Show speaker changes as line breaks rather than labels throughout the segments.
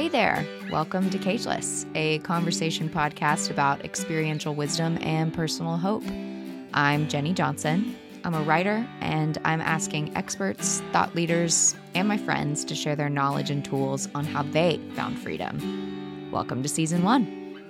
Hey there. Welcome to Cageless, a conversation podcast about experiential wisdom and personal hope. I'm Jenni Johnson. I'm a writer, and I'm asking experts, thought leaders, and my friends to share their knowledge and tools on how they found freedom. Welcome to season one.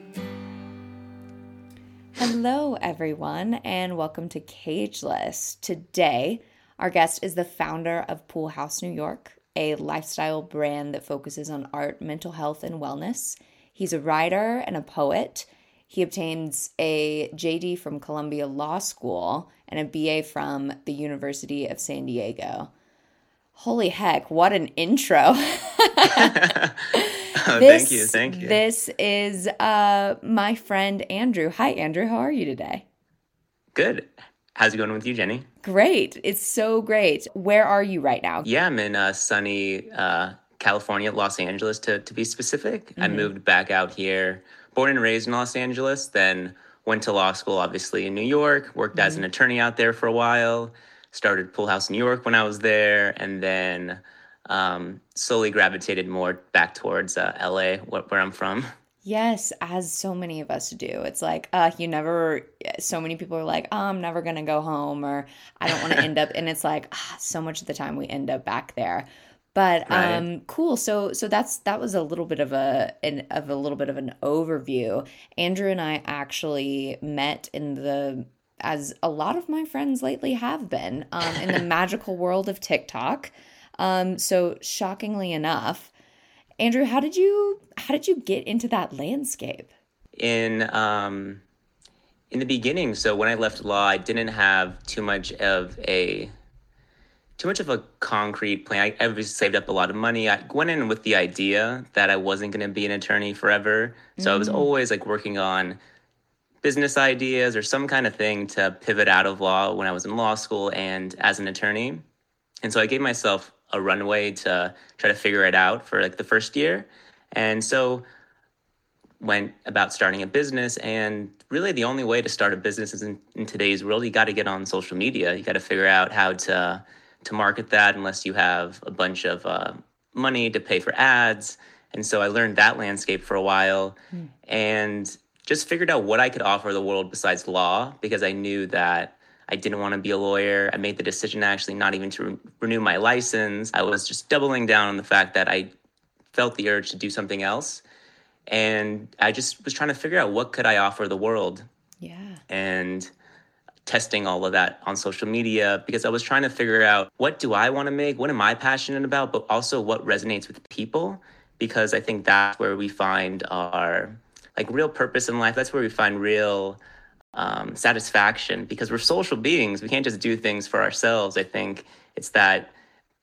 Hello, everyone, and welcome to Cageless. Today, our guest is the founder of Pool House New York, a lifestyle brand that focuses on art, mental health, and wellness. He's a writer and a poet. He obtains a JD from Columbia Law School and a BA from the University of San Diego. Holy heck, what an intro!
Oh, this, thank you, thank you.
This is uh, my friend Andrew. Hi, Andrew. How are you today?
Good. How's it going with you, Jenni?
Great. It's so great. Where are you right now?
Yeah, I'm in uh, sunny uh, California, Los Angeles to, to be specific. Mm-hmm. I moved back out here, born and raised in Los Angeles, then went to law school, obviously, in New York, worked mm-hmm. as an attorney out there for a while, started Pool House New York when I was there, and then um, slowly gravitated more back towards uh, LA, wh- where I'm from.
Yes, as so many of us do. It's like, uh, you never, so many people are like, oh, I'm never going to go home or I don't want to end up. And it's like, ah, so much of the time we end up back there. But right. um, cool. So so that's that was a little bit of a an, of a little bit of an overview. Andrew and I actually met in the as a lot of my friends lately have been um, in the magical world of TikTok. Um, so shockingly enough, Andrew, how did you how did you get into that landscape?
In um, in the beginning, so when I left law, I didn't have too much of a too much of a concrete plan. I, I saved up a lot of money. I went in with the idea that I wasn't going to be an attorney forever. So mm-hmm. I was mm. always like working on business ideas or some kind of thing to pivot out of law when I was in law school and as an attorney. And so I gave myself a runway to try to figure it out for like the first year. And so went about starting a business and really the only way to start a business is in, in today's world you got to get on social media you got to figure out how to to market that unless you have a bunch of uh, money to pay for ads and so i learned that landscape for a while mm. and just figured out what i could offer the world besides law because i knew that I didn't want to be a lawyer. I made the decision actually not even to re- renew my license. I was just doubling down on the fact that I felt the urge to do something else. And I just was trying to figure out what could I offer the world.
Yeah.
And testing all of that on social media because I was trying to figure out what do I want to make? What am I passionate about? But also what resonates with people because I think that's where we find our like real purpose in life. That's where we find real um, satisfaction because we're social beings. We can't just do things for ourselves. I think it's that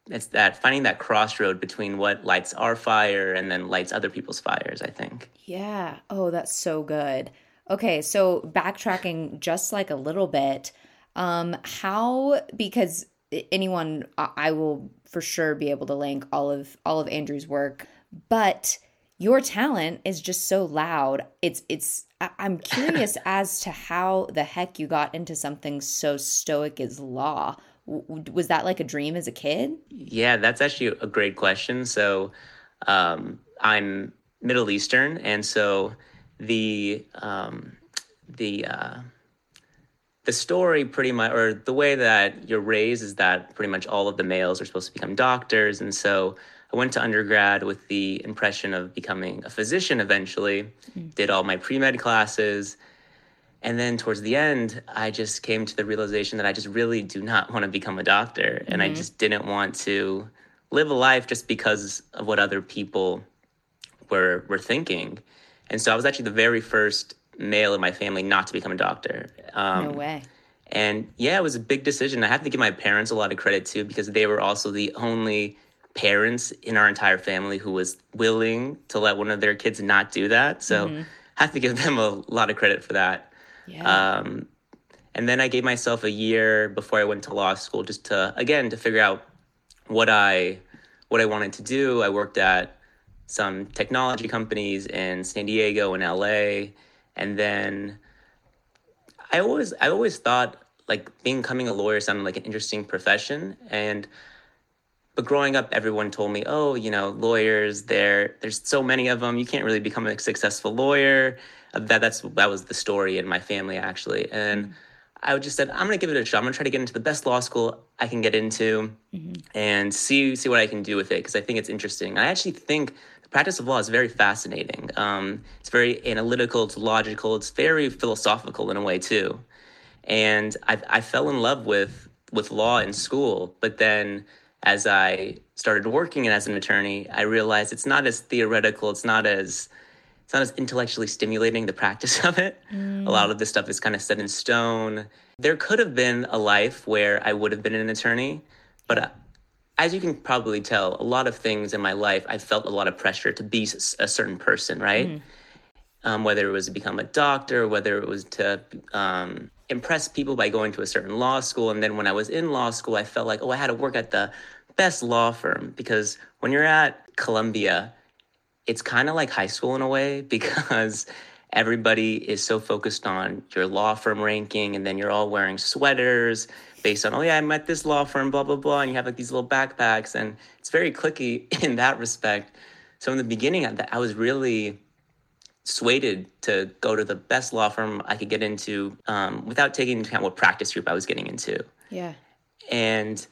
it's that finding that crossroad between what lights our fire and then lights other people's fires. I think.
Yeah. Oh, that's so good. Okay, so backtracking just like a little bit, um, how because anyone I will for sure be able to link all of all of Andrew's work, but your talent is just so loud. It's it's I'm curious as to how the heck you got into something so stoic as law. Was that like a dream as a kid?
Yeah, that's actually a great question. So, um, I'm Middle Eastern, and so the um, the uh, the story pretty much, or the way that you're raised, is that pretty much all of the males are supposed to become doctors, and so I went to undergrad with the impression of becoming a physician eventually, mm. did all my pre med classes. And then towards the end, I just came to the realization that I just really do not want to become a doctor. Mm-hmm. And I mm-hmm. just didn't want to live a life just because of what other people were, were thinking. And so I was actually the very first male in my family not to become a doctor.
Um, no way.
And yeah, it was a big decision. I have to give my parents a lot of credit too because they were also the only parents in our entire family who was willing to let one of their kids not do that. So mm-hmm. I have to give them a lot of credit for that.
Yeah.
Um, and then I gave myself a year before I went to law school just to again to figure out what I what I wanted to do. I worked at some technology companies in San Diego and LA, and then I always I always thought like becoming a lawyer sounded like an interesting profession and but growing up, everyone told me, "Oh, you know, lawyers. There, there's so many of them. You can't really become a successful lawyer." Uh, that that's that was the story in my family actually, and I just said, "I'm gonna give it a shot. I'm gonna try to get into the best law school I can get into, mm-hmm. and see see what I can do with it because I think it's interesting. I actually think the practice of law is very fascinating. Um, it's very analytical. It's logical. It's very philosophical in a way too, and I, I fell in love with with law in school, but then as I started working as an attorney, I realized it's not as theoretical. It's not as it's not as intellectually stimulating the practice of it. Mm. A lot of this stuff is kind of set in stone. There could have been a life where I would have been an attorney, but uh, as you can probably tell, a lot of things in my life, I felt a lot of pressure to be a certain person, right? Mm. Um, whether it was to become a doctor, whether it was to um, impress people by going to a certain law school. And then when I was in law school, I felt like, oh, I had to work at the best law firm. Because when you're at Columbia, it's kind of like high school in a way because everybody is so focused on your law firm ranking. And then you're all wearing sweaters based on oh yeah i'm at this law firm blah blah blah. And you have like these little backpacks. And it's very clicky in that respect. So in the beginning i was really swayed to go to the best law firm I could get into um, without taking into account what practice group I was getting into.
Yeah.
And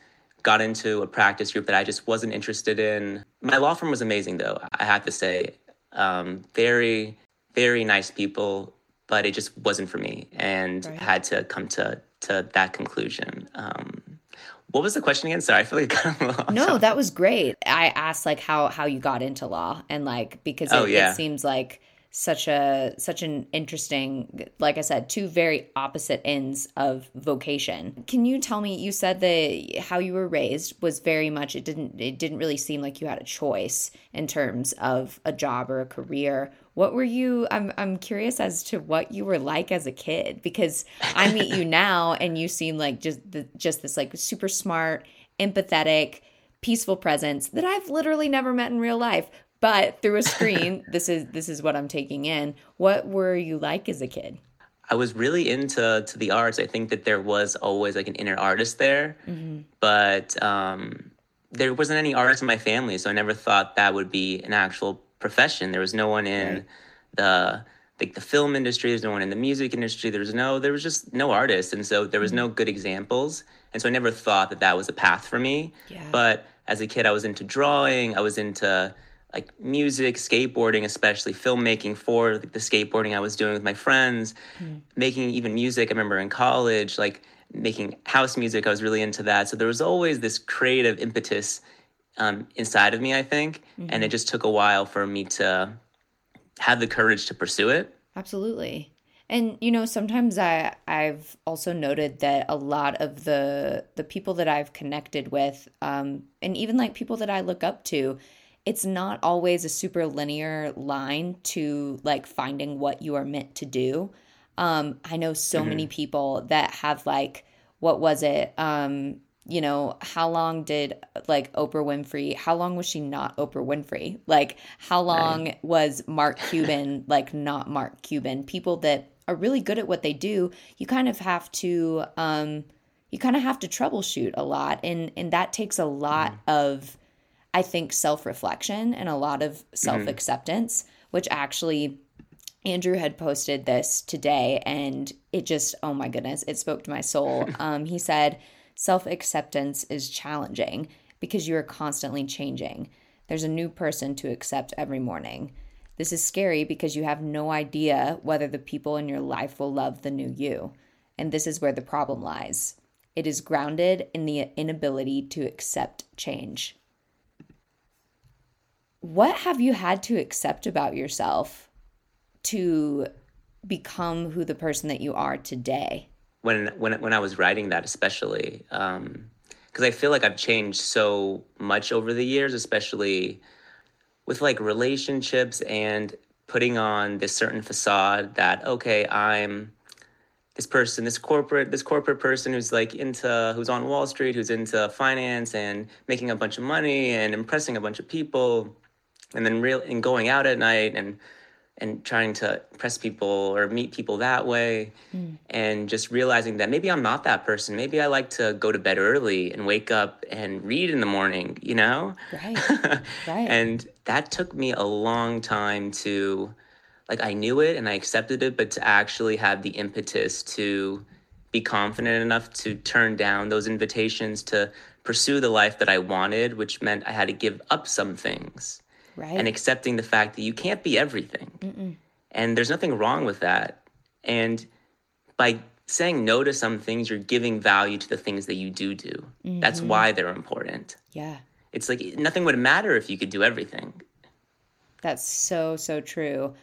got into a practice group that I just wasn't interested in. My law firm was amazing, though, I have to say. Um, very, very nice people, but it just wasn't for me and right. had to come to, to that conclusion. Um, what was the question again? Sorry, I feel like kind
of No, that was great. I asked like how how you got into law and like because oh, it, oh, yeah. it seems like such a such an interesting like i said two very opposite ends of vocation. Can you tell me you said that how you were raised was very much it didn't it didn't really seem like you had a choice in terms of a job or a career. What were you i'm i'm curious as to what you were like as a kid because i meet you now and you seem like just the, just this like super smart empathetic peaceful presence that I've literally never met in real life but through a screen this is this is what i'm taking in. What were you like as a kid?
I was really into to the arts. I think that there was always like an inner artist there. Mm-hmm. but um, there wasn't any artists in my family so i never thought that would be an actual profession. There was no one in right. the like the film industry. There's no one in the music industry. There was no there was just no artists. And so there was mm-hmm. no good examples. And so i never thought that that was a path for me. Yeah. but as a kid i was into drawing. I was into like music, skateboarding, especially filmmaking for the skateboarding I was doing with my friends, mm. making even music. I remember in college, like making house music, I was really into that. So there was always this creative impetus um, inside of me, I think. Mm-hmm. And it just took a while for me to have the courage to pursue it.
Absolutely. And you know, sometimes I I've also noted that a lot of the the people that I've connected with, um, and even like people that I look up to, it's not always a super linear line to like finding what you are meant to do. Um, I know so mm-hmm. many people that have like, what was it? Um, you know, how long did like Oprah Winfrey, how long was she not Oprah Winfrey? Like, how long right. was Mark Cuban like not Mark Cuban? People that are really good at what they do, you kind of have to, um, you kind of have to troubleshoot a lot. And, and that takes a lot mm-hmm. of, I think, self reflection and a lot of self acceptance, mm-hmm. which actually Andrew had posted this today and it just, oh my goodness, it spoke to my soul. Um, he said, self acceptance is challenging because you are constantly changing. There's a new person to accept every morning. This is scary because you have no idea whether the people in your life will love the new you. And this is where the problem lies. It is grounded in the inability to accept change what have you had to accept about yourself to become who the person that you are today?
When when when I was writing that, especially, because um, I feel like I've changed so much over the years, especially with like relationships and putting on this certain facade that okay, I'm this person, this corporate, this corporate person who's like into, who's on Wall Street, who's into finance and making a bunch of money and impressing a bunch of people and then real and going out at night and and trying to press people or meet people that way mm. and just realizing that maybe I'm not that person. Maybe I like to go to bed early and wake up and read in the morning, you know?
Right. Right.
and that took me a long time to like I knew it and I accepted it, but to actually have the impetus to be confident enough to turn down those invitations to pursue the life that I wanted, which meant I had to give up some things
right.
and accepting the fact that you can't be everything. And there's nothing wrong with that. And by saying no to some things, you're giving value to the things that you do do. That's mm-hmm. why they're important.
yeah.
It's like nothing would matter if you could do everything.
That's so, so true.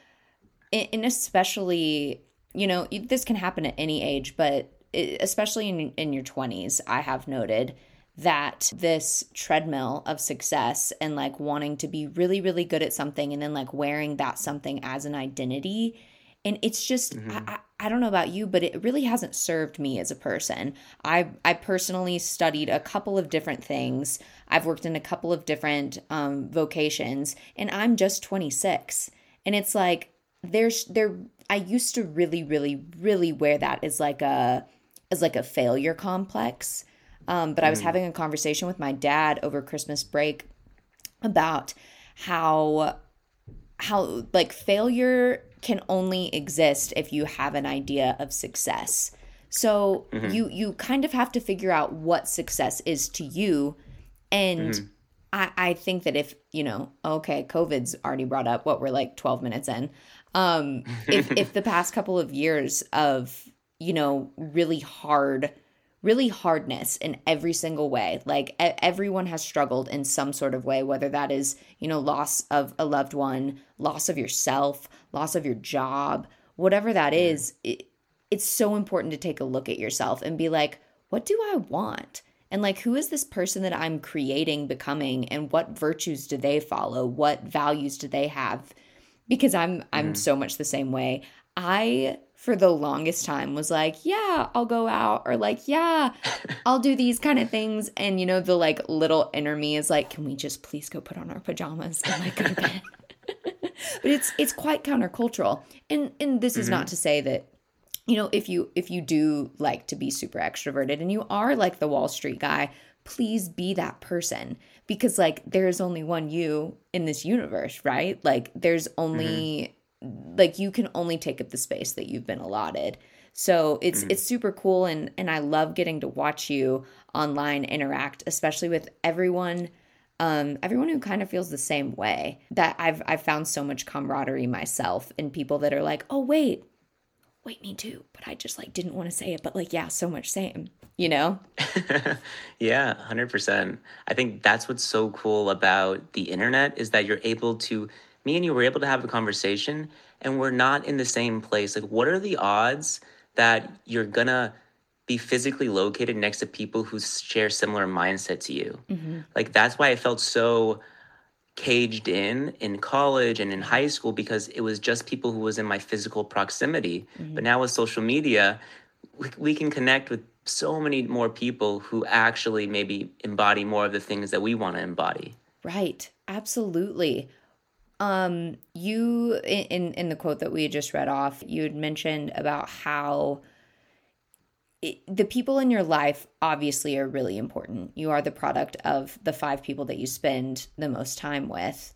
And especially, you know, this can happen at any age, but especially in, in your 20s, I have noted that this treadmill of success and like wanting to be really, really good at something and then like wearing that something as an identity. And it's just, I, I, I don't know about you, but it really hasn't served me as a person. I, I personally studied a couple of different things. I've worked in a couple of different um, vocations, and I'm just 26. And it's like, there's there I used to really really really wear that as like a as like a failure complex. Um, but I was having a conversation with my dad over Christmas break about how how like failure can only exist if you have an idea of success. So you you kind of have to figure out what success is to you. And I, I think that if you know okay covid's already brought up what we're like 12 minutes in. Um if if the past couple of years of you know really hard really hardness in every single way. Like e- everyone has struggled in some sort of way whether that is you know loss of a loved one loss of yourself loss of your job whatever that is it, it's so important to take a look at yourself and be like what do i want? And like who is this person that i'm creating becoming and what virtues do they follow? What values do they have? Because i'm i'm mm-hmm. so much the same way. I for the longest time was like yeah i'll go out or like yeah i'll do these kind of things. And you know the like little inner me is like can we just please go put on our pajamas and like go to bed? But it's it's quite countercultural. And and this is not mm-hmm. to say that you know if you if you do like to be super extroverted and you are like the wall street guy please be that person. Because like there's only one you in this universe right? Like there's only mm-hmm. Like you can only take up the space that you've been allotted so it's it's super cool and and I love getting to watch you online interact especially with everyone um, everyone who kind of feels the same way that I've I've found so much camaraderie myself in people that are like, oh wait, wait me too, but I just like didn't want to say it, but like yeah, so much same, you know?
yeah, 100%. I think that's what's so cool about the internet is that you're able to, me and you were able to have a conversation and we're not in the same place. Like, what are the odds that you're gonna be physically located next to people who share similar mindset to you? Mm-hmm. Like, that's why I felt so caged in in college and in high school because it was just people who was in my physical proximity mm-hmm. but now with social media we, we can connect with so many more people who actually maybe embody more of the things that we want to embody
Right. Absolutely. Um, you in in the quote that we just read off, you had mentioned about how it, the people in your life obviously are really important. You are the product of the five people that you spend the most time with.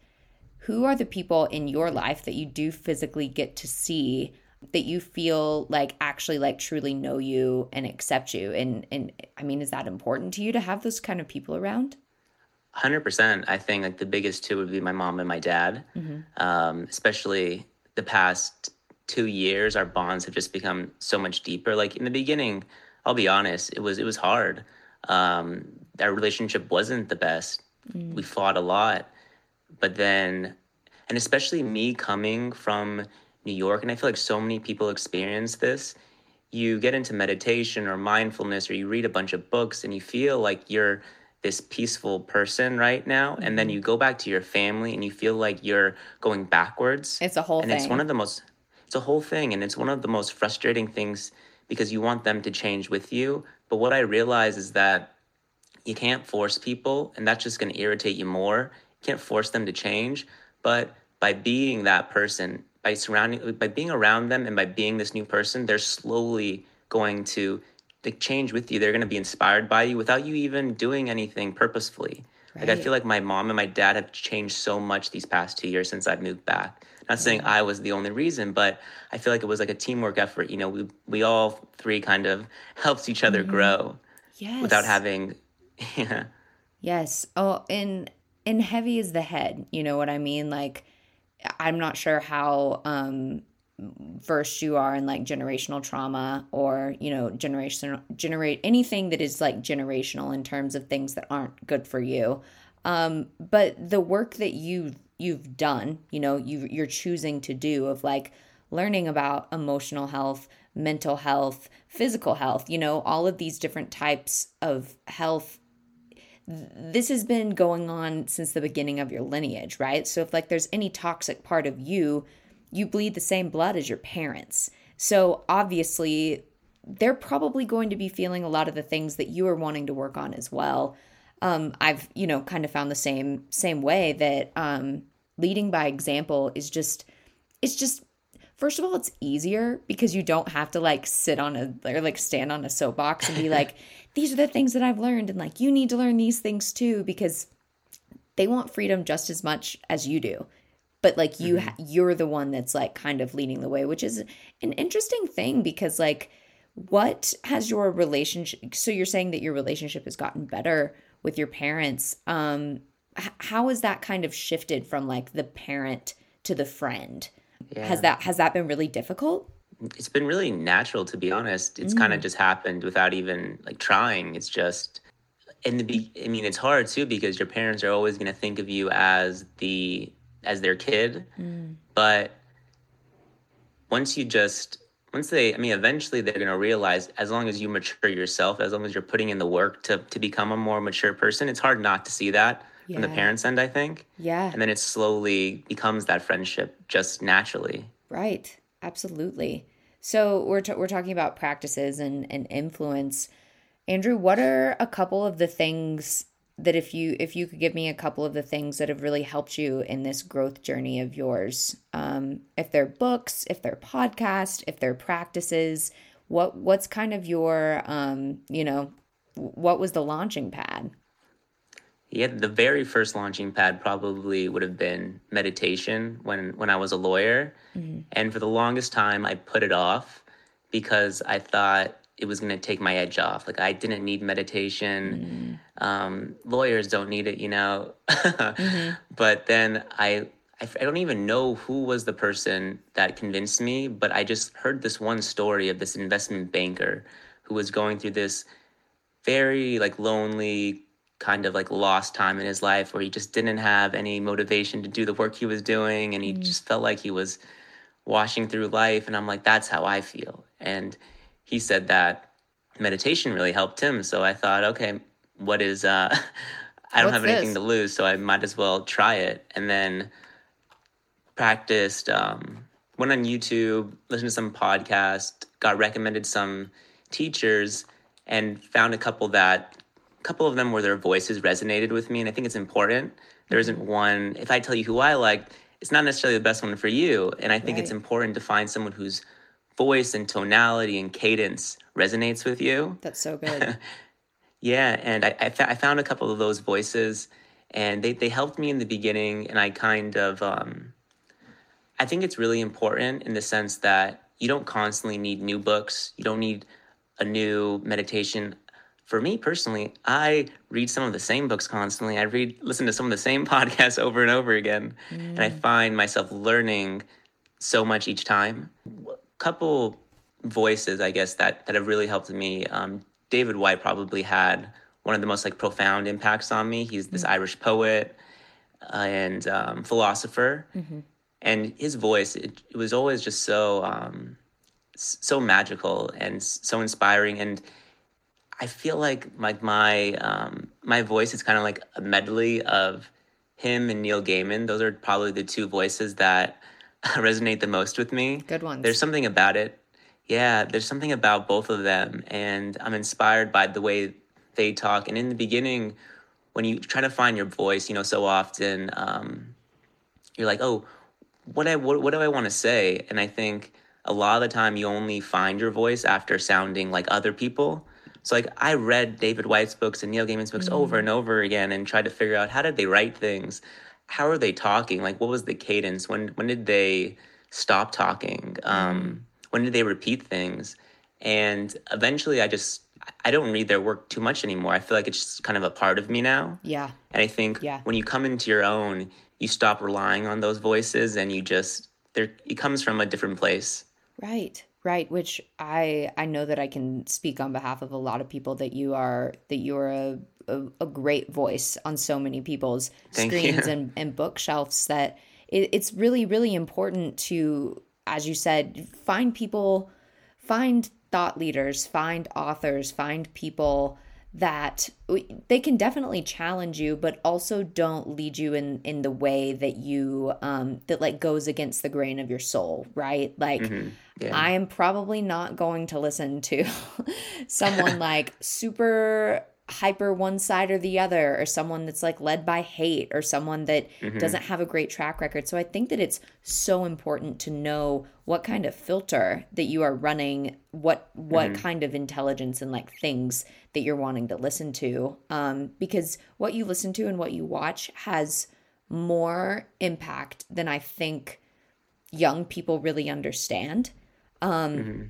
Who are the people in your life that you do physically get to see that you feel like actually like truly know you and accept you? And and I mean, is that important to you to have those kind of people around?
100% i think like the biggest two would be my mom and my dad. Um, especially the past two years our bonds have just become so much deeper. Like in the beginning i'll be honest it was it was hard. Um, our relationship wasn't the best. We fought a lot. But then and especially me coming from new york and i feel like so many people experience this you get into meditation or mindfulness or you read a bunch of books and you feel like you're this peaceful person right now and then mm-hmm. you go back to your family and you feel like you're going backwards.
It's a whole
and
thing.
it's one of the most it's a whole thing and it's one of the most frustrating things because you want them to change with you. But what i realize is that you can't force people and that's just going to irritate you more. You can't force them to change. But by being that person by surrounding by being around them and by being this new person they're slowly going to like change with you. They're going to be inspired by you without you even doing anything purposefully. Like i feel like my mom and my dad have changed so much these past two years since i've moved back. Not saying i was the only reason but i feel like it was like a teamwork effort. You know we we all three kind of helps each other grow
yes.
without having yeah.
Yes. Oh, and and heavy is the head. You know what I mean? Like I'm not sure how um versed you are in like generational trauma or, you know, generational generate anything that is like generational in terms of things that aren't good for you. Um but the work that you you've done, you know, you you're choosing to do of like learning about emotional health, mental health, physical health, you know, all of these different types of health this has been going on since the beginning of your lineage, right? So if like there's any toxic part of you, you bleed the same blood as your parents. So obviously, they're probably going to be feeling a lot of the things that you are wanting to work on as well. Um, I've you know kind of found the same same way that um, leading by example is just it's just first of all it's easier because you don't have to like sit on a or like stand on a soapbox and be like these are the things that I've learned and like you need to learn these things too because they want freedom just as much as you do but like you ha- you're the one that's like kind of leading the way which is an interesting thing because like what has your relationship so you're saying that your relationship has gotten better with your parents um h- how has that kind of shifted from like the parent to the friend? Has that has that been really difficult?
It's been really natural to be honest. It's kind of just happened without even like trying. It's just in the be- i mean it's hard too because your parents are always going to think of you as the as their kid mm. but once you just once they i mean eventually they're going to realize as long as you mature yourself as long as you're putting in the work to to become a more mature person it's hard not to see that from the parents end i think
yeah
and then it slowly becomes that friendship just naturally
Right. Absolutely. So we're t- we're talking about practices and and influence. Andrew, what are a couple of the things that if you if you could give me a couple of the things that have really helped you in this growth journey of yours? Um, if they're books, if they're podcasts, if they're practices, what what's kind of your um, you know, what was the launching pad?
Yeah, the very first launching pad probably would have been meditation when when I was a lawyer, and for the longest time I put it off because I thought it was going to take my edge off. Like I didn't need meditation. Mm-hmm. Um, lawyers don't need it, you know. Mm-hmm. But then I—I don't even know who was the person that convinced me, but I just heard this one story of this investment banker who was going through this very like lonely kind of like lost time in his life where he just didn't have any motivation to do the work he was doing and he mm. just felt like he was washing through life and I'm like that's how I feel and he said that meditation really helped him. So I thought okay what is uh I don't
What's
have anything
this?
to lose so I might as well try it. And then practiced um went on YouTube listened to some podcast got recommended some teachers and found a couple that a couple of them where their voices resonated with me and i think it's important. There isn't one if i tell you who i like it's not necessarily the best one for you. And i think it's important to find someone whose voice and tonality and cadence resonates with you
That's so good.
yeah, and I, I, fa- I found a couple of those voices, and they, they helped me in the beginning, and I kind of, um, I think it's really important in the sense that you don't constantly need new books, you don't need a new meditation. For me personally, I read some of the same books constantly. I read, listen to some of the same podcasts over and over again, and I find myself learning so much each time. Couple voices, I guess, that that have really helped me. Um, David Whyte probably had one of the most like profound impacts on me. He's this Irish poet uh, and um, philosopher, and his voice it, it was always just so um, so magical and so inspiring. And I feel like like my um, my voice is kind of like a medley of him and Neil Gaiman. Those are probably the two voices that resonate the most with me.
Good ones.
There's something about it. Yeah, there's something about both of them, and I'm inspired by the way they talk. And in the beginning, when you try to find your voice, you know, so often um, you're like, oh, what I what, what do I want to say? And I think a lot of the time you only find your voice after sounding like other people. So like I read David Whyte's books and Neil Gaiman's books mm-hmm. over and over again and tried to figure out how did they write things? How are they talking? Like what was the cadence? When when did they stop talking? Um, mm-hmm. when did they repeat things? And eventually I just I don't read their work too much anymore. I feel like it's just kind of a part of me now.
Yeah.
And I think yeah. when you come into your own, you stop relying on those voices and you just there it comes from a different place.
Right. Right, which I I know that I can speak on behalf of a lot of people that you are that you are a a, a great voice on so many people's Thank screens and, and bookshelves that it, it's really really important to as you said find people find thought leaders, find authors, find people that they can definitely challenge you but also don't lead you in in the way that you um that like goes against the grain of your soul right like mm-hmm. yeah. i am probably not going to listen to someone like super hyper one side or the other or someone that's like led by hate or someone that mm-hmm. doesn't have a great track record so i think that it's so important to know what kind of filter that you are running what what mm-hmm. kind of intelligence and like things that you're wanting to listen to um because what you listen to and what you watch has more impact than i think young people really understand um mm-hmm.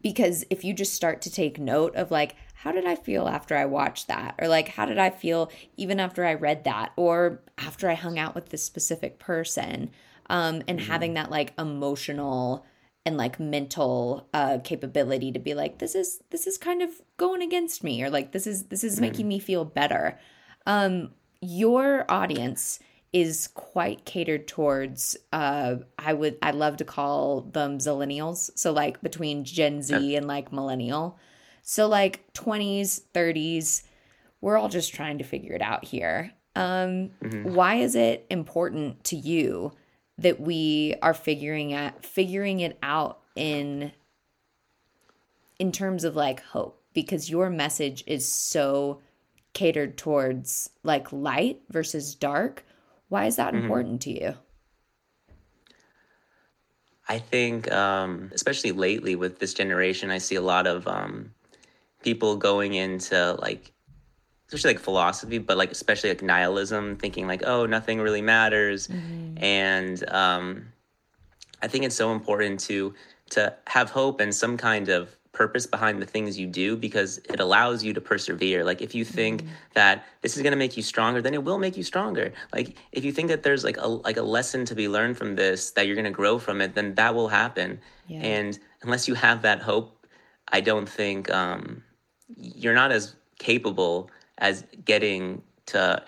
because if you just start to take note of like how did I feel after I watched that? Or like, how did I feel even after I read that? Or after I hung out with this specific person? Um, and mm-hmm. having that like emotional and like mental uh capability to be like this is this is kind of going against me or like this is this is mm-hmm. making me feel better um your audience is quite catered towards uh i would i love to call them zillennials so like between gen z and like millennial so, like 20s, 30s, we're all just trying to figure it out here. Um, mm-hmm. Why is it important to you that we are figuring at figuring it out in in terms of like hope? Because your message is so catered towards like light versus dark. Why is that mm-hmm. important to you?
I think, um, especially lately with this generation, I see a lot of um, people going into like especially like philosophy but like especially like nihilism thinking like oh nothing really matters mm-hmm. and um i think it's so important to to have hope and some kind of purpose behind the things you do because it allows you to persevere like if you think mm-hmm. that this is going to make you stronger then it will make you stronger like if you think that there's like a like a lesson to be learned from this that you're going to grow from it then that will happen yeah. and unless you have that hope i don't think um you're not as capable as getting to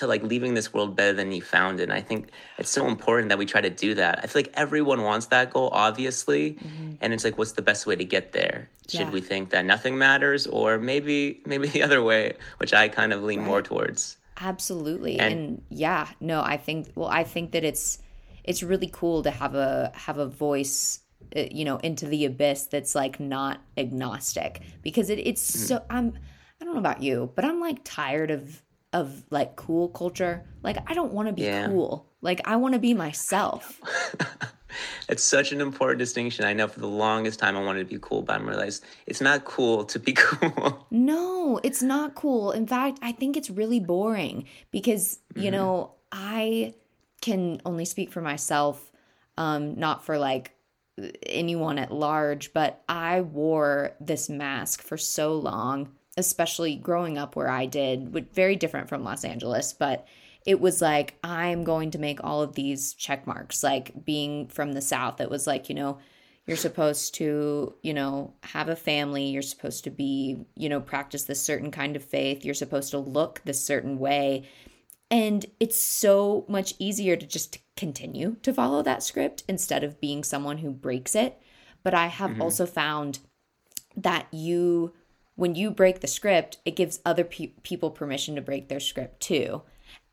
to like leaving this world better than you found it. And I think it's so important that we try to do that. I feel like everyone wants that goal, obviously. Mm-hmm. And it's like, what's the best way to get there? Should yeah. we think that nothing matters, or maybe maybe the other way, which I kind of lean right. more towards.
Absolutely, and, and yeah, no, I think well, I think that it's it's really cool to have a have a voice you know into the abyss that's like not agnostic. Because it, it's mm-hmm. so i'm i don't know about you but i'm like tired of of like cool culture. Like i don't want to be yeah. cool. Like i want to be myself.
It's such an important distinction. I know for the longest time i wanted to be cool but i'm realized it's not cool to be cool.
No it's not cool. In fact i think it's really boring because mm-hmm. you know i can only speak for myself um not for like anyone at large, but I wore this mask for so long, especially growing up where I did, very different from Los Angeles, but it was like I'm going to make all of these check marks. Like being from the South, it was like, you know, you're supposed to, you know, have a family, you're supposed to be, you know, practice this certain kind of faith, you're supposed to look this certain way. And it's so much easier to just continue to follow that script instead of being someone who breaks it. But I have mm-hmm. also found that you, when you break the script, it gives other pe- people permission to break their script too.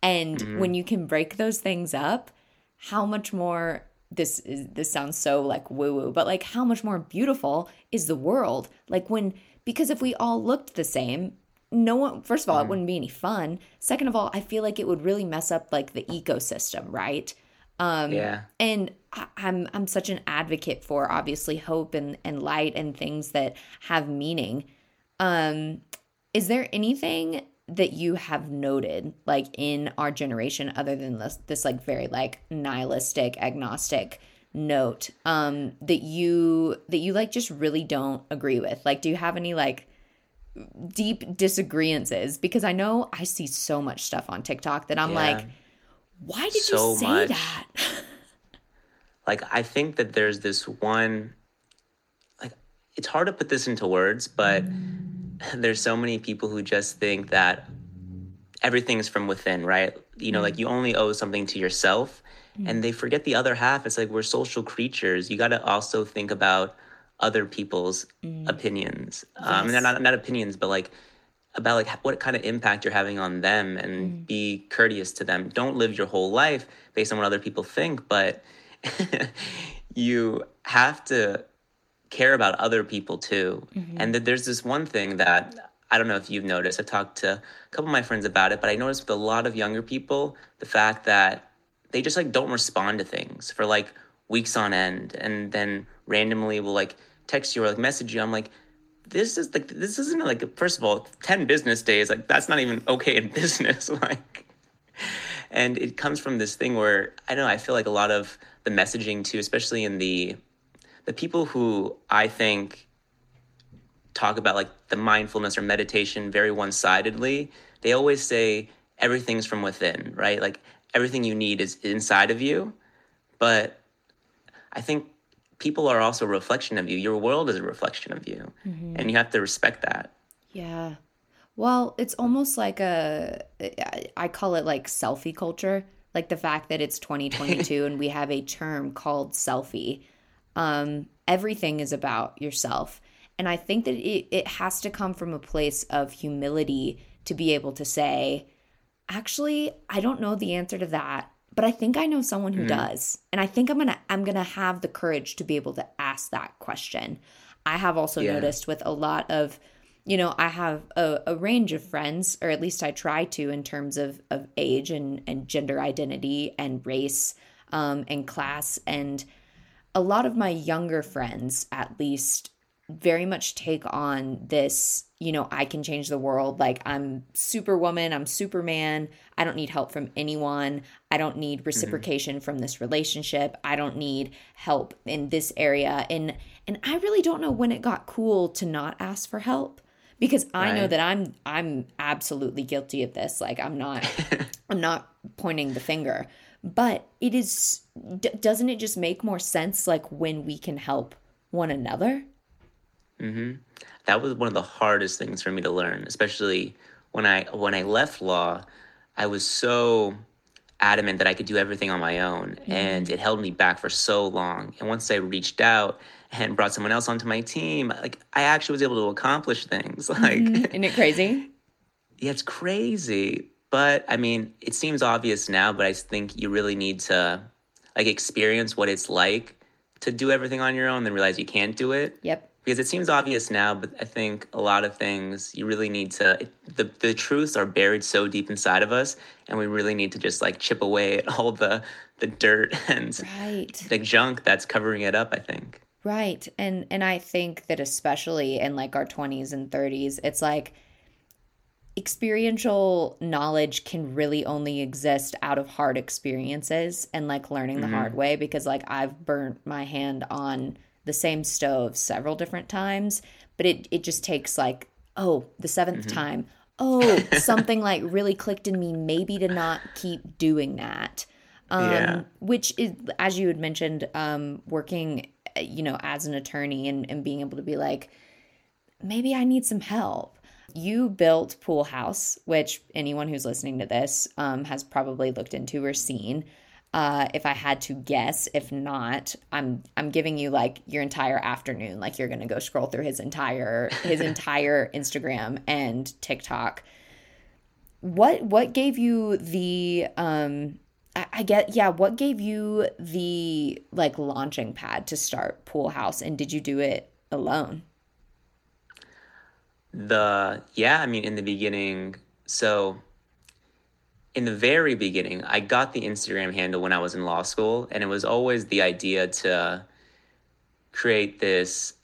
And mm-hmm. when you can break those things up, how much more this is this sounds so like woo woo, but like how much more beautiful is the world? Like when because if we all looked the same, no one first of all, mm. it wouldn't be any fun. Second of all, I feel like it would really mess up like the ecosystem, right? Um,
Yeah.
and I, I'm I'm such an advocate for obviously hope and and light and things that have meaning. Um, is there anything that you have noted like in our generation other than this this like very like nihilistic agnostic note um that you that you like just really don't agree with like do you have any like deep disagreements because i know i see so much stuff on tiktok that i'm
Yeah.
like why did
So
you say
much.
that?
Like i think that there's this one like it's hard to put this into words but there's so many people who just think that everything's from within right? You know like you only owe something to yourself and they forget the other half. It's like we're social creatures. You got to also think about other people's opinions. Um
Yes.
not, not opinions but like about like what kind of impact you're having on them and mm-hmm. be courteous to them. Don't live your whole life based on what other people think but you have to care about other people too. Mm-hmm. And that there's this one thing that i don't know if you've noticed. I've talked to a couple of my friends about it but i noticed with a lot of younger people the fact that they just like don't respond to things for like weeks on end. And then randomly will like text you or like message you. I'm like this is like this isn't like first of all 10 business days like that's not even okay in business like. And it comes from this thing where i don't know i feel like a lot of the messaging too especially in the the people who i think talk about like the mindfulness or meditation very one-sidedly they always say everything's from within right? Like everything you need is inside of you. But i think people are also a reflection of you your world is a reflection of you and you have to respect that
Yeah. Well, it's almost like a, I call it like selfie culture. Like the fact that it's 2022 and we have a term called selfie. Um, everything is about yourself. And I think that it, it has to come from a place of humility to be able to say, actually, I don't know the answer to that, but I think I know someone who does. And I think I'm going to I'm going to have the courage to be able to ask that question. I have also
Yeah.
noticed with a lot of you know, I have a, a range of friends, or at least I try to, in terms of, of age and, and gender identity and race um, and class. And a lot of my younger friends, at least, very much take on this, you know, I can change the world. Like, I'm superwoman, I'm superman. I don't need help from anyone. I don't need mm-hmm. reciprocation from this relationship. I don't need help in this area. And and I really don't know when it got cool to not ask for help because I know that I'm I'm absolutely guilty of this. Like I'm not I'm not pointing the finger, but it is d- doesn't it just make more sense like when we can help one another? Mm-hmm.
that was one of the hardest things for me to learn especially when i when i left law i was so adamant that i could do everything on my own and mm-hmm. it held me back for so long. And once i reached out and brought someone else onto my team like i actually was able to accomplish things like mm-hmm.
Isn't it crazy?
yeah it's crazy. But i mean it seems obvious now but i think you really need to like experience what it's like to do everything on your own then realize you can't do it.
Yep.
Because it seems obvious now but i think a lot of things you really need to the, the truths are buried so deep inside of us and we really need to just like chip away at all the the dirt and
Right.
the junk that's covering it up i think
Right. And and I think that especially in like our 20s and 30s, it's like experiential knowledge can really only exist out of hard experiences and like learning the mm-hmm. hard way because like I've burnt my hand on the same stove several different times, but it it just takes like oh, the 7th time. Oh, something like really clicked in me maybe to not keep doing that. Um,
Yeah.
which is as you had mentioned um working uh, you know as an attorney and, and being able to be like maybe i need some help you built pool house which anyone who's listening to this um, has probably looked into or seen uh, if i had to guess. If not i'm i'm giving you like your entire afternoon. Like you're gonna go scroll through his entire his entire instagram and tiktok. What what gave you the um I, I get yeah what gave you the like launching pad to start pool house and did you do it alone?
The yeah i mean in the beginning so in the very beginning, I got the Instagram handle when I was in law school, and it was always the idea to create this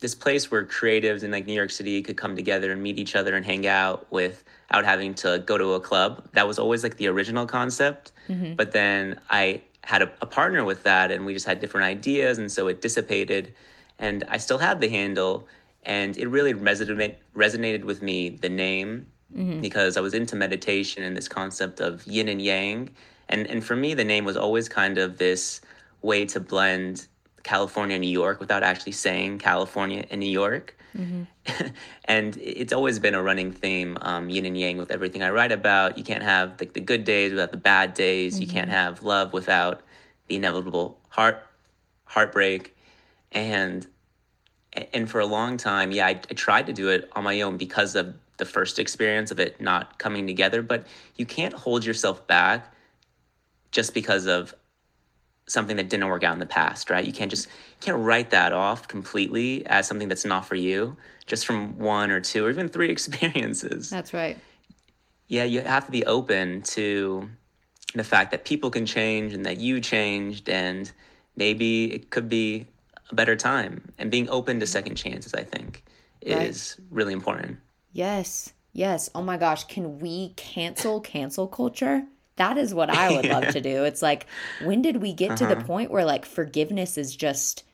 this place where creatives in like New York City could come together and meet each other and hang out without having to go to a club. That was always like the original concept. Mm-hmm. But then I had a, a, partner with that and we just had different ideas and so it dissipated and I still have the handle and it really resonated resonated with me the name mm-hmm. because I was into meditation and this concept of yin and yang and and for me the name was always kind of this way to blend California, and New York without actually saying California and New York. Mm-hmm. and it's always been a running theme, um, yin and yang, with everything I write about. You can't have like the good days without the bad days. Mm-hmm. You can't mm-hmm. have love without the inevitable heart heartbreak. And and for a long time, yeah, I, I tried to do it on my own because of the first experience of it not coming together. But you can't hold yourself back just because of something that didn't work out in the past, right? You can't just you can't write that off completely as something that's not for you just from one or two or even three experiences.
That's right.
Yeah, you have to be open to the fact that people can change and that you changed and maybe it could be a better time. And being open to second chances, I think, is right. really important.
Yes. Yes. Oh my gosh, can we cancel cancel culture? That is what I would love to do. It's like, when did we get uh-huh. to the uh-huh. point where like forgiveness is just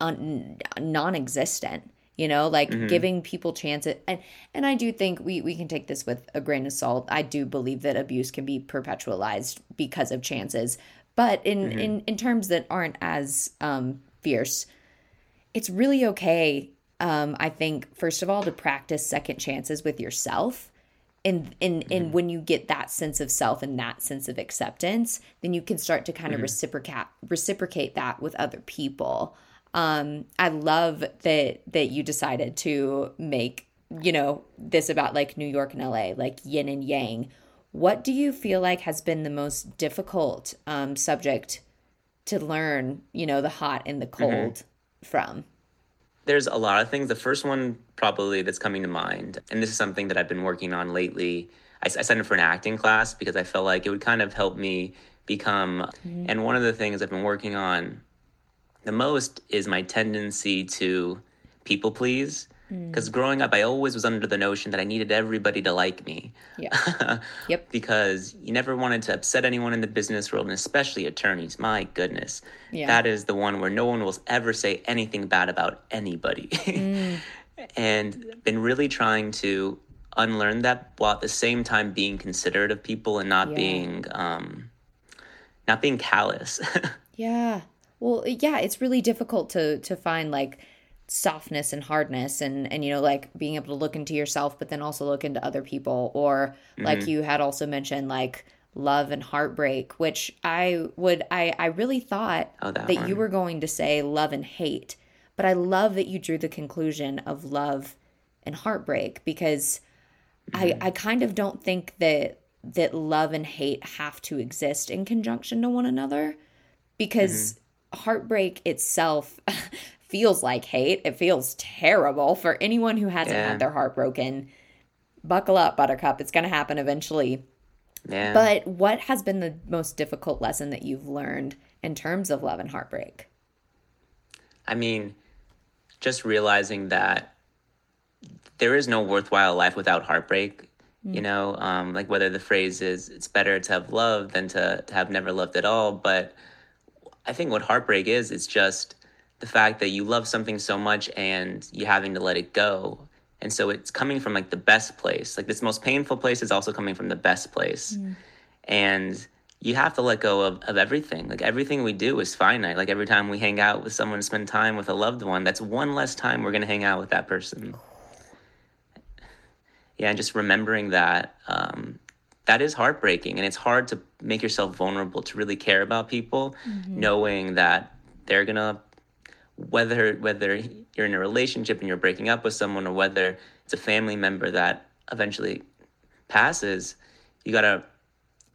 un- non existent? You know, like mm-hmm. giving people chances. And, and I do think we, we can take this with a grain of salt. I do believe that abuse can be perpetualized because of chances. But in, mm-hmm. in, in terms that aren't as um, fierce, it's really okay, um, I think, first of all, to practice second chances with yourself and and and mm-hmm. when you get that sense of self and that sense of acceptance then you can start to kind mm-hmm. of reciprocate reciprocate that with other people um i love that that you decided to make you know this about like new york and la like yin and yang what do you feel like has been the most difficult um subject to learn you know the hot and the mm-hmm. cold mm-hmm. from
there's a lot of things. The first one, probably, that's coming to mind, and this is something that I've been working on lately. I, I signed up for an acting class because I felt like it would kind of help me become. Mm-hmm. And one of the things I've been working on the most is my tendency to people please. Because mm. growing up, I always was under the notion that I needed everybody to like me.
Yeah. yep.
Because you never wanted to upset anyone in the business world, and especially attorneys. My goodness. Yeah. That is the one where no one will ever say anything bad about anybody. mm. And been really trying to unlearn that while at the same time being considerate of people and not yeah. being um, not being callous.
yeah. Well, yeah, it's really difficult to to find like softness and hardness and and you know like being able to look into yourself but then also look into other people or mm-hmm. like you had also mentioned like love and heartbreak which i would i i really thought oh, that, that you were going to say love and hate but i love that you drew the conclusion of love and heartbreak because mm-hmm. i i kind of don't think that that love and hate have to exist in conjunction to one another because mm-hmm. heartbreak itself feels like hate. It feels terrible for anyone who hasn't yeah. had their heart broken. Buckle up, Buttercup. It's going to happen eventually. Yeah. But what has been the most difficult lesson that you've learned in terms of love and heartbreak?
I mean, just realizing that there is no worthwhile life without heartbreak. Mm. You know, um, like whether the phrase is it's better to have loved than to, to have never loved at all. But I think what heartbreak is, it's just the fact that you love something so much and you having to let it go. And so it's coming from like the best place. Like this most painful place is also coming from the best place. Mm. And you have to let go of, of everything. Like everything we do is finite. Like every time we hang out with someone, spend time with a loved one, that's one less time we're going to hang out with that person. Yeah, and just remembering that um, that is heartbreaking. And it's hard to make yourself vulnerable to really care about people, mm-hmm. knowing that they're going to whether whether you're in a relationship and you're breaking up with someone or whether it's a family member that eventually passes you gotta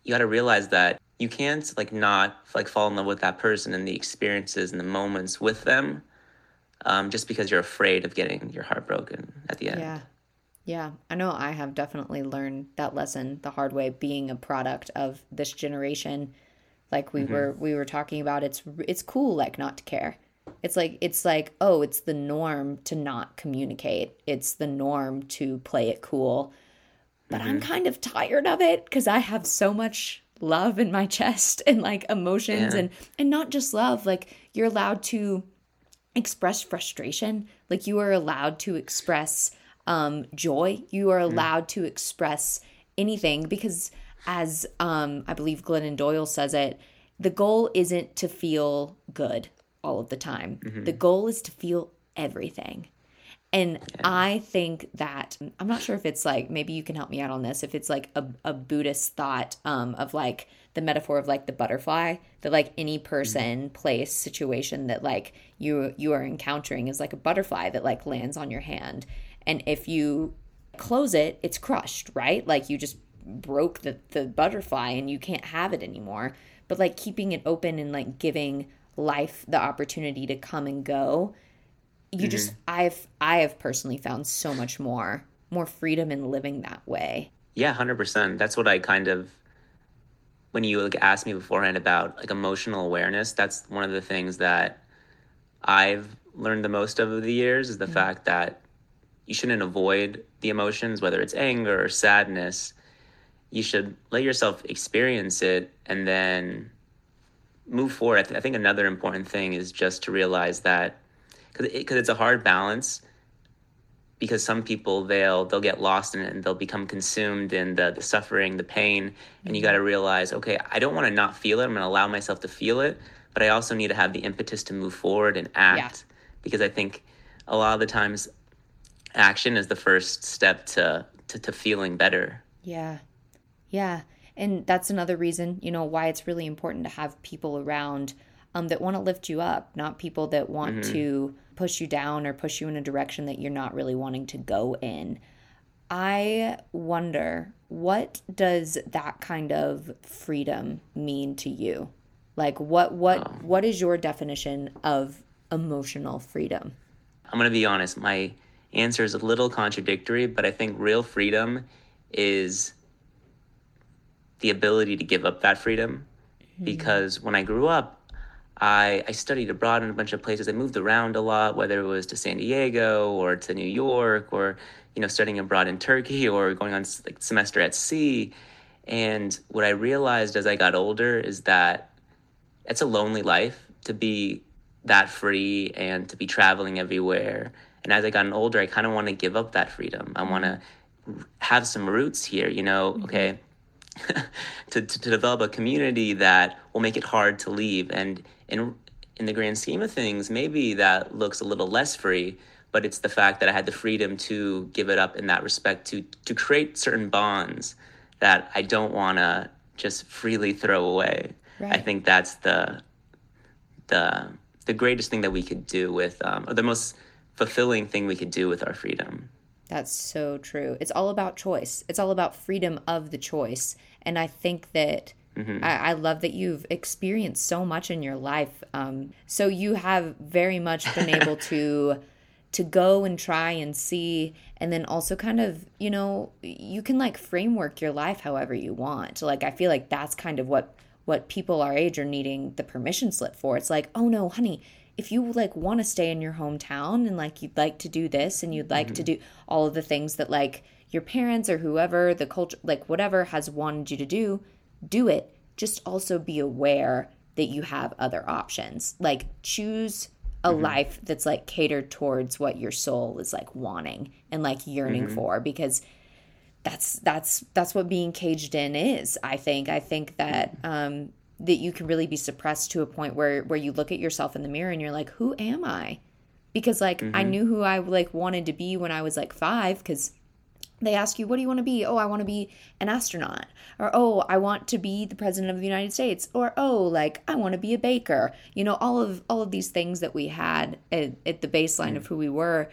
you gotta realize that you can't like not like fall in love with that person and the experiences and the moments with them um, just because you're afraid of getting your heart broken at the end
yeah Yeah, I know I have definitely learned that lesson the hard way being a product of this generation. Like we mm-hmm. were we were talking about it's it's cool like not to care. It's like it's like oh, it's the norm to not communicate. It's the norm to play it cool. But mm-hmm. I'm kind of tired of it cuz I have so much love in my chest and like emotions yeah. and and not just love, like you're allowed to express frustration, like you are allowed to express um, joy. You are mm. allowed to express anything because, as um, I believe Glennon Doyle says it, the goal isn't to feel good all of the time. Mm-hmm. The goal is to feel everything. And I think that I'm not sure if it's like maybe you can help me out on this. If it's like a, a Buddhist thought um, of like the metaphor of like the butterfly that like any person, mm-hmm. place, situation that like you you are encountering is like a butterfly that like lands on your hand, and if you close it, it's crushed, right? Like you just broke the, the butterfly and you can't have it anymore. But like keeping it open and like giving life the opportunity to come and go, you mm-hmm. just I've I have personally found so much more more freedom in living that way.
Yeah, hundred percent. That's what I kind of when you like asked me beforehand about like emotional awareness, that's one of the things that I've learned the most over the years is the mm-hmm. fact that you shouldn't avoid the emotions, whether it's anger or sadness. You should let yourself experience it and then move forward. I, th- I think another important thing is just to realize that because it, it's a hard balance because some people they'll they'll get lost in it and they'll become consumed in the, the suffering the pain and you mm-hmm. got to realize okay i don't want to not feel it i'm going to allow myself to feel it but i also need to have the impetus to move forward and act yeah. because i think a lot of the times action is the first step to, to, to feeling better.
Yeah. Yeah. And that's another reason, you know, why it's really important to have people around um, that want to lift you up, not people that want mm-hmm. to push you down or push you in a direction that you're not really wanting to go in. I wonder what does that kind of freedom mean to you? Like what what oh. what is your definition of emotional freedom?
I'm going to be honest, my answer is a little contradictory, but I think real freedom is the ability to give up that freedom. Mm-hmm. Because when I grew up, I, I studied abroad in a bunch of places. I moved around a lot, whether it was to San Diego or to New York or, you know, studying abroad in Turkey or going on like semester at sea. And what I realized as I got older is that it's a lonely life to be that free and to be traveling everywhere and as I gotten older, I kind of want to give up that freedom. I want to have some roots here, you know, mm-hmm. okay, to, to, to, develop a community that will make it hard to leave. And in, in the grand scheme of things, maybe that looks a little less free, but it's the fact that I had the freedom to give it up in that respect, to, to create certain bonds that I don't want to just freely throw away. Right. I think that's the, the, the greatest thing that we could do with, um, or the most fulfilling thing we could do with our freedom.
That's so true. It's all about choice. It's all about freedom of the choice. And I think that mm-hmm. I, I, love that you've experienced so much in your life. Um, so you have very much been able to to go and try and see and then also kind of you know you can like framework your life however you want like i feel like that's kind of what what people our age are needing the permission slip for it's like oh no honey if you like want to stay in your hometown and like you'd like to do this and you'd like mm-hmm. to do all of the things that like your parents or whoever the culture like whatever has wanted you to do do it just also be aware that you have other options like choose a mm-hmm. life that's like catered towards what your soul is like wanting and like yearning mm-hmm. for because that's that's that's what being caged in is i think i think that um that you can really be suppressed to a point where where you look at yourself in the mirror and you're like who am i? Because like mm-hmm. i knew who i like wanted to be when i was like five because they ask you what do you want to be? Oh i want to be an astronaut. Or oh i want to be the president of the united states. Or oh like i want to be a baker. You know all of all of these things that we had at, at the baseline mm-hmm. of who we were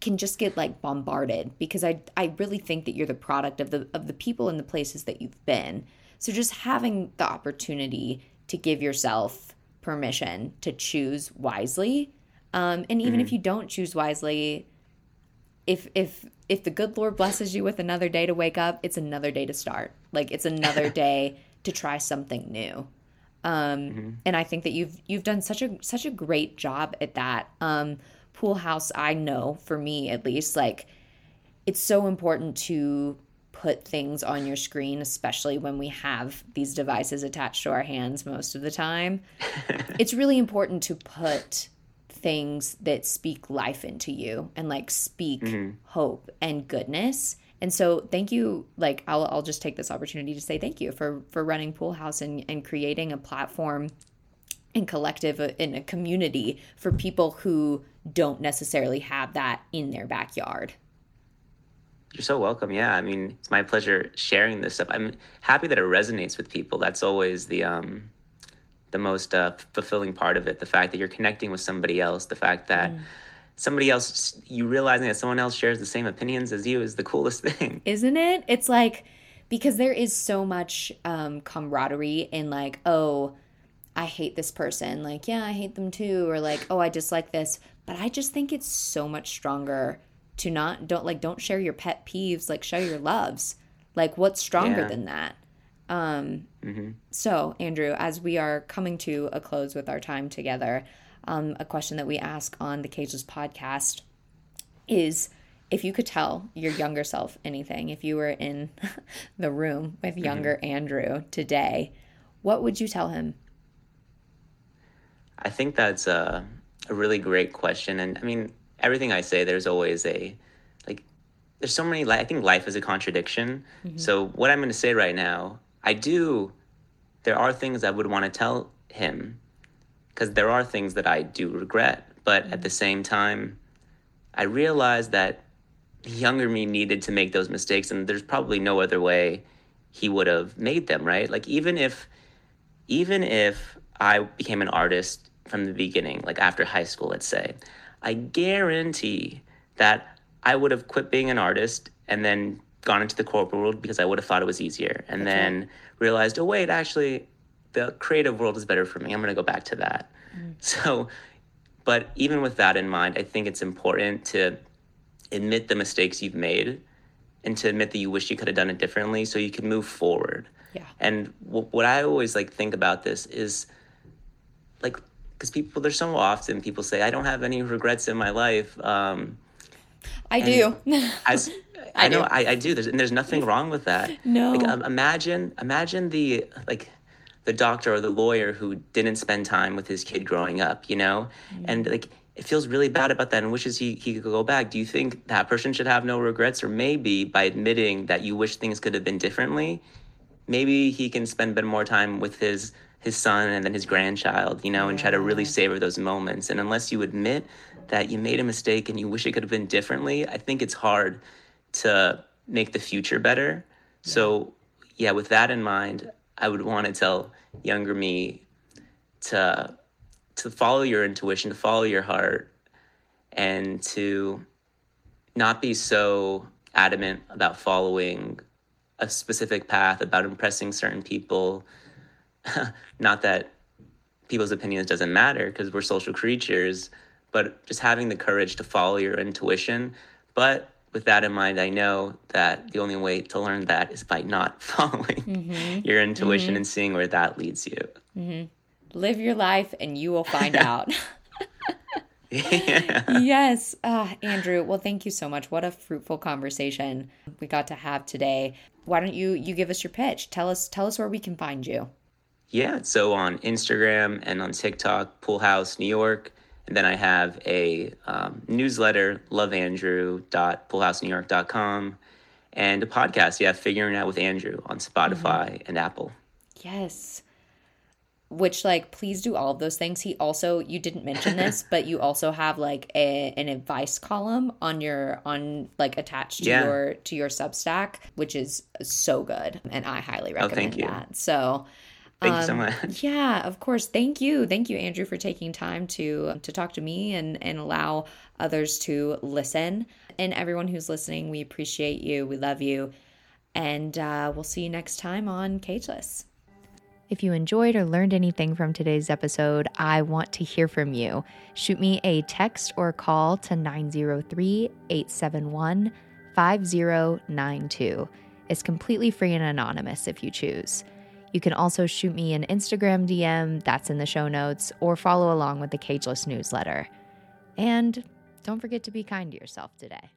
can just get like bombarded because i i really think that you're the product of the of the people and the places that you've been so just having the opportunity to give yourself permission to choose wisely. Um, and even mm-hmm. if you don't choose wisely, if if if the good Lord blesses you with another day to wake up, it's another day to start. Like it's another day to try something new. Um, mm-hmm. and I think that you've you've done such a such a great job at that. Um, Pool House, I know for me at least, like it's so important to put things on your screen, especially when we have these devices attached to our hands most of the time. it's really important to put things that speak life into you and like speak mm-hmm. hope and goodness. And so thank you like I'll I'll just take this opportunity to say thank you for for running Pool House and and creating a platform and collective uh, in a community for people who don't necessarily have that in their backyard.
You're so welcome. Yeah, I mean, it's my pleasure sharing this stuff. I'm happy that it resonates with people. That's always the um the most uh, fulfilling part of it. The fact that you're connecting with somebody else. The fact that mm. somebody else, you realizing that someone else shares the same opinions as you is the coolest thing.
Isn't it? It's like because there is so much um, camaraderie in like, oh, I hate this person. Like, yeah, I hate them too. Or like, oh, I dislike this. But I just think it's so much stronger to not don't like don't share your pet peeves. Like, show your loves. Like, what's stronger yeah. than that? Um, mm-hmm. So, Andrew, as we are coming to a close with our time together, um, a question that we ask on the Cageless podcast is if you could tell your younger self anything, if you were in the room with mm-hmm. younger mm-hmm. Andrew today, what would you tell him?
I think that's a, a really great question. And I mean, everything I say, there's always a, like, there's so many, I think life is a contradiction. Mm-hmm. So, what I'm going to say right now I do, there are things I would want to tell him because there are things that I do regret. But at the same time, I realized that younger me needed to make those mistakes, and there's probably no other way he would have made them, right? Like, even if, even if I became an artist from the beginning, like after high school, let's say, I guarantee that I would have quit being an artist and then gone into the corporate world because I would have thought it was easier, and okay. then realized, oh wait, actually, the creative world is better for me. I'm going to go back to that. Mm. So, but even with that in mind, I think it's important to admit the mistakes you've made and to admit that you wish you could have done it differently so you can move forward.
Yeah.
And w- what I always like think about this is because people there's so often people say I don't have any regrets in my life. Um,
I do.
as I, I know I, I, do. There's and there's nothing wrong with that.
No.
Like um, imagine imagine the like the doctor or the lawyer who didn't spend time with his kid growing up, you know? Mm-hmm. And like it feels really bad about that and wishes he, he could go back. Do you think that person should have no regrets? Or maybe by admitting that you wish things could have been differently, maybe he can spend a bit more time with his his son and then his grandchild, you know, and try to really savor those moments. And unless you admit that you made a mistake and you wish it could have been differently, I think it's hard to make the future better. So, yeah, with that in mind, I would want to tell younger me to to follow your intuition, to follow your heart, and to not be so adamant about following a specific path, about impressing certain people. not that people's opinions doesn't matter because we're social creatures, but just having the courage to follow your intuition. But with that in mind, I know that the only way to learn that is by not following mm-hmm. your intuition mm-hmm. and seeing where that leads you.
Mm-hmm. Live your life and you will find out. yeah. Yes, uh, Andrew. Well, thank you so much. What a fruitful conversation we got to have today. Why don't you you give us your pitch? Tell us tell us where we can find you.
Yeah, so on Instagram and on TikTok, Pool House New York. And then I have a um, newsletter, loveandrew.poolhousenewyork.com, and a podcast, yeah, Figuring Out with Andrew on Spotify mm-hmm. and Apple.
Yes. Which, like, please do all of those things. He also, you didn't mention this, but you also have like a, an advice column on your, on like attached to yeah. your, to your Substack, which is so good. And I highly oh, recommend oh, that. So,
Thank um, you so um, much.
Yeah, of course. Thank you. Thank you, Andrew, for taking time to to talk to me and and allow others to listen. And everyone who's listening, we appreciate you. We love you. And uh, we'll see you next time on Cageless. If you enjoyed or learned anything from today's episode, I want to hear from you. Shoot me a text or call to 903 871 5092. It's completely free and anonymous if you choose. You can also shoot me an Instagram DM, that's in the show notes, or follow along with the Cageless newsletter. And don't forget to be kind to yourself today.